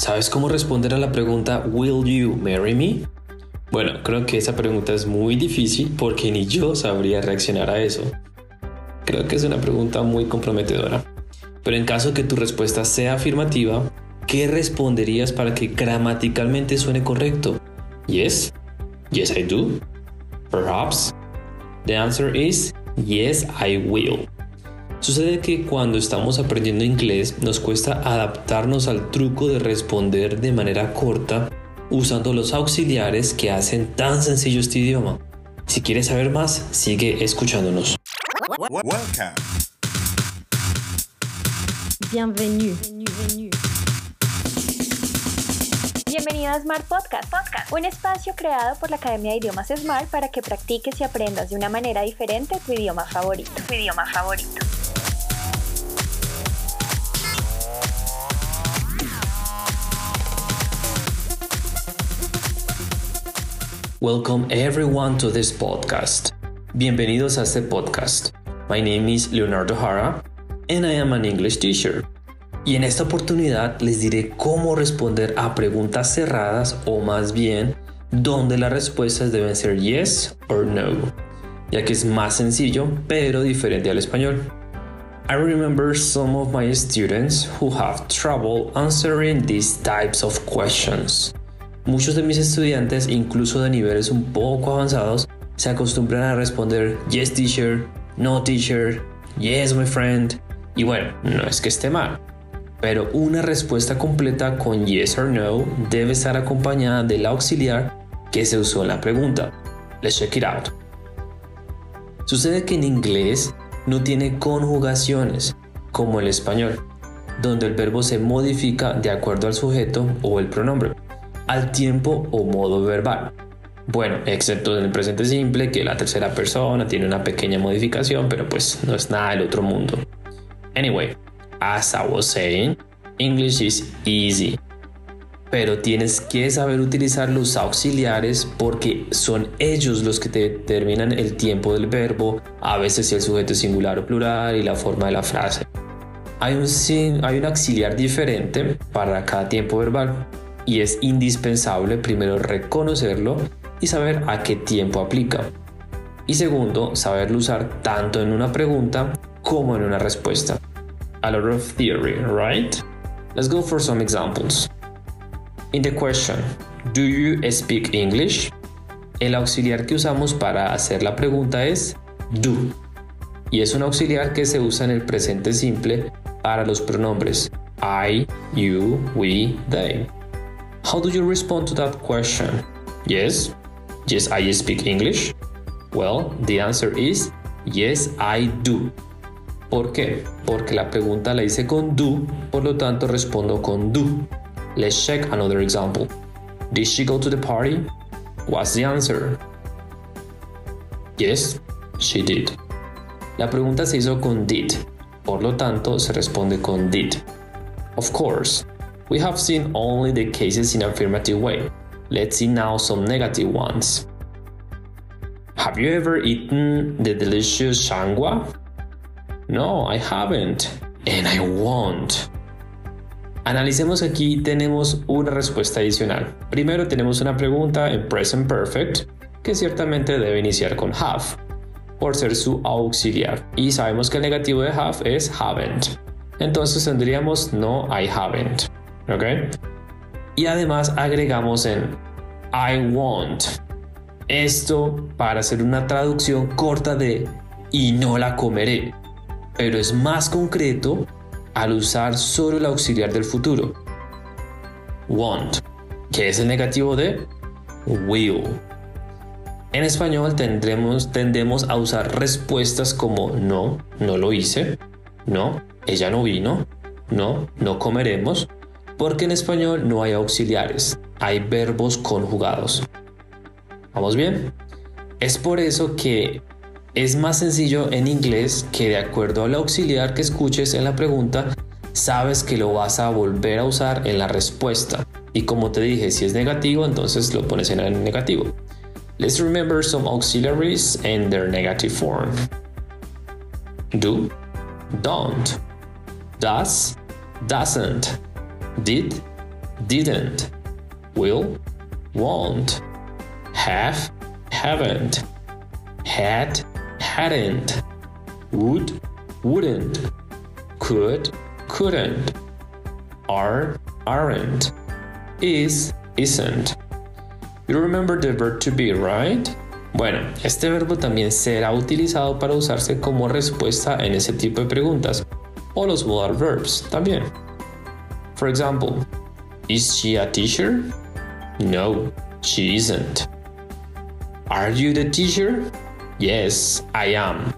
¿Sabes cómo responder a la pregunta Will you marry me? Bueno, creo que esa pregunta es muy difícil porque ni yo sabría reaccionar a eso. Creo que es una pregunta muy comprometedora. Pero en caso que tu respuesta sea afirmativa, ¿qué responderías para que gramaticalmente suene correcto? Yes? Yes, I do. Perhaps? The answer is yes, I will. Sucede que cuando estamos aprendiendo inglés nos cuesta adaptarnos al truco de responder de manera corta usando los auxiliares que hacen tan sencillo este idioma. Si quieres saber más, sigue escuchándonos. Bienvenue. Bienvenido a Smart Podcast, Podcast, un espacio creado por la Academia de Idiomas Smart para que practiques y aprendas de una manera diferente tu idioma favorito. Tu idioma favorito. Welcome everyone to this podcast. Bienvenidos a este podcast. My name is Leonardo Hara and I am an English teacher. Y en esta oportunidad les diré cómo responder a preguntas cerradas o más bien donde las respuestas deben ser yes or no, ya que es más sencillo pero diferente al español. I remember some of my students who have trouble answering these types of questions. Muchos de mis estudiantes, incluso de niveles un poco avanzados, se acostumbran a responder yes teacher, no teacher, yes my friend. Y bueno, no es que esté mal, pero una respuesta completa con yes or no debe estar acompañada del auxiliar que se usó en la pregunta. Let's check it out. Sucede que en inglés no tiene conjugaciones como el español, donde el verbo se modifica de acuerdo al sujeto o el pronombre al tiempo o modo verbal. Bueno, excepto en el presente simple, que la tercera persona tiene una pequeña modificación, pero pues no es nada del otro mundo. Anyway, as I was saying, English is easy. Pero tienes que saber utilizar los auxiliares porque son ellos los que te determinan el tiempo del verbo, a veces si el sujeto es singular o plural y la forma de la frase. Hay un, hay un auxiliar diferente para cada tiempo verbal y es indispensable primero reconocerlo y saber a qué tiempo aplica. Y segundo, saberlo usar tanto en una pregunta como en una respuesta. A lot of theory, right? Let's go for some examples. In the question, Do you speak English? El auxiliar que usamos para hacer la pregunta es do. Y es un auxiliar que se usa en el presente simple para los pronombres I, you, we, they. How do you respond to that question? Yes? Yes, I speak English? Well, the answer is yes, I do. ¿Por qué? Porque la pregunta la hice con do, por lo tanto respondo con do. Let's check another example. Did she go to the party? What's the answer? Yes, she did. La pregunta se hizo con did, por lo tanto se responde con did. Of course, we have seen only the cases in affirmative way. Let's see now some negative ones. Have you ever eaten the delicious shangwa? No, I haven't. And I won't. Analicemos aquí, tenemos una respuesta adicional. Primero tenemos una pregunta en present perfect que ciertamente debe iniciar con have por ser su auxiliar y sabemos que el negativo de have es haven't. Entonces tendríamos no I haven't. ¿Ok? Y además agregamos en I want. Esto para hacer una traducción corta de y no la comeré, pero es más concreto al usar solo el auxiliar del futuro. Want, que es el negativo de will. En español tendremos, tendemos a usar respuestas como no, no lo hice, no, ella no vino, no, no comeremos, porque en español no hay auxiliares, hay verbos conjugados. ¿Vamos bien? Es por eso que es más sencillo en inglés que de acuerdo al auxiliar que escuches en la pregunta, sabes que lo vas a volver a usar en la respuesta. Y como te dije, si es negativo, entonces lo pones en el negativo. Let's remember some auxiliaries in their negative form. Do, don't, does, doesn't, did, didn't, will, won't, have, haven't, had, hadn't, would, wouldn't, could, couldn't, are, aren't, is, isn't. You remember the verb to be, right? Bueno, este verbo también será utilizado para usarse como respuesta en ese tipo de preguntas, o los modal verbs también. For example, is she a teacher? No, she isn't. Are you the teacher? Yes, I am.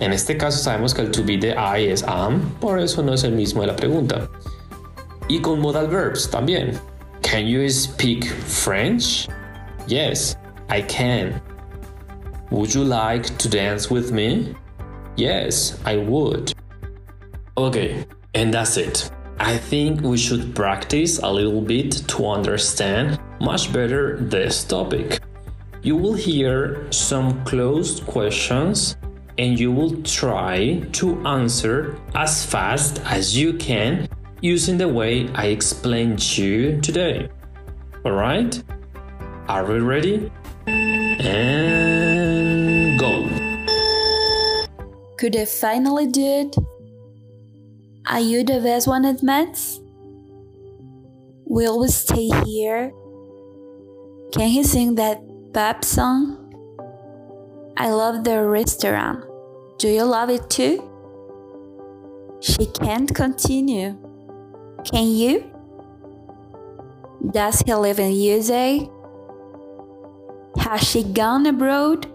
En este caso sabemos que el to be de I es am, por eso no es el mismo de la pregunta. Y con modal verbs también. Can you speak French? Yes, I can. Would you like to dance with me? Yes, I would. Okay, and that's it. I think we should practice a little bit to understand much better this topic. You will hear some closed questions and you will try to answer as fast as you can using the way I explained you today. Alright? Are we ready? And go! Could I finally do it? Are you the best one at maths? Will we stay here? Can he sing that pop song? I love the restaurant. Do you love it too? She can't continue. Can you? Does he live in USA? Has she gone abroad?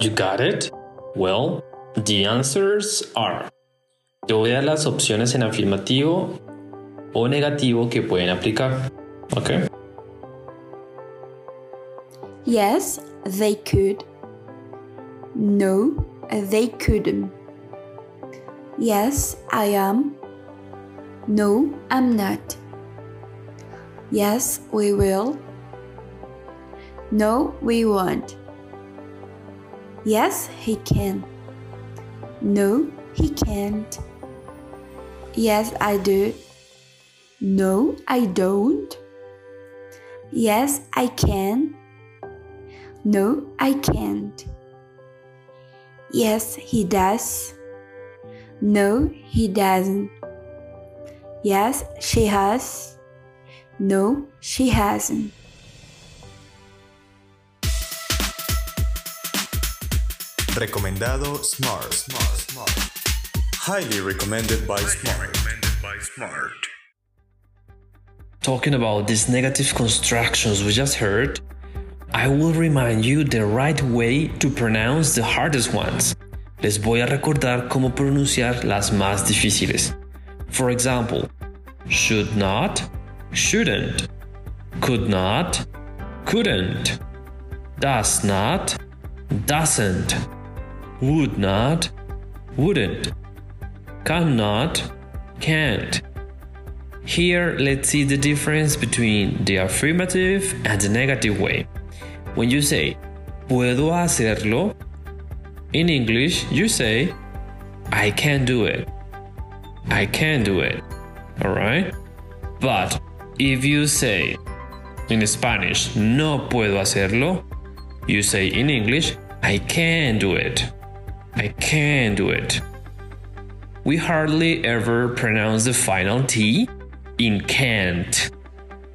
You got it? Well, the answers are. Te voy a dar las opciones en afirmativo o negativo que pueden aplicar. ¿Ok? Yes, they could. No, they couldn't. Yes, I am. No, I'm not. Yes, we will. No, we won't. Yes, he can. No, he can't. Yes, I do. No, I don't. Yes, I can. No, I can't. Yes, he does. No, he doesn't. Yes, she has. No, she hasn't. Recomendado Smart. Smart. Smart. Highly recommended by Smart. Talking about these negative constructions we just heard, I will remind you the right way to pronounce the hardest ones. Les voy a recordar cómo pronunciar las más difíciles. For example, should not, shouldn't, could not, couldn't, does not, doesn't, would not, wouldn't, cannot, can't. Here, let's see the difference between the affirmative and the negative way. When you say, puedo hacerlo, in English, you say, I can do it. I can do it. Alright? But if you say in Spanish, no puedo hacerlo, you say in English, I can do it. I can do it. We hardly ever pronounce the final T in can't.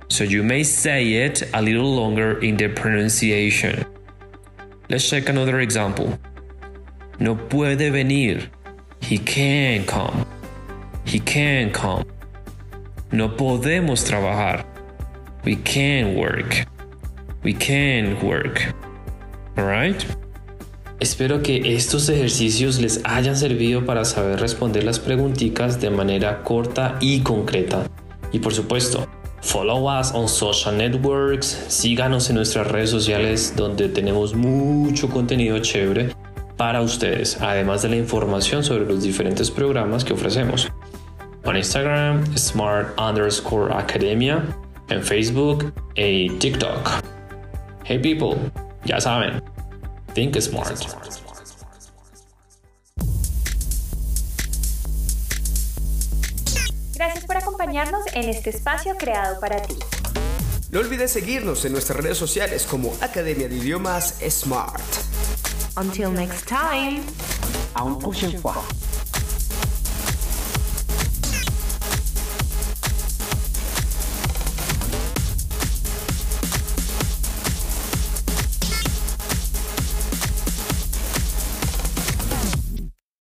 So you may say it a little longer in the pronunciation. Let's check another example. No puede venir. He can't come. He can't come. No podemos trabajar. We can work. We can work. Alright? Espero que estos ejercicios les hayan servido para saber responder las preguntitas de manera corta y concreta. Y por supuesto, follow us on social networks, síganos en nuestras redes sociales donde tenemos mucho contenido chévere para ustedes, además de la información sobre los diferentes programas que ofrecemos. On Instagram, smart underscore academia, en Facebook y TikTok. Hey people, ya saben, think smart. Gracias por acompañarnos en este espacio creado para ti. No olvides seguirnos en nuestras redes sociales como Academia de Idiomas Smart. Until next time. À une prochaine fois.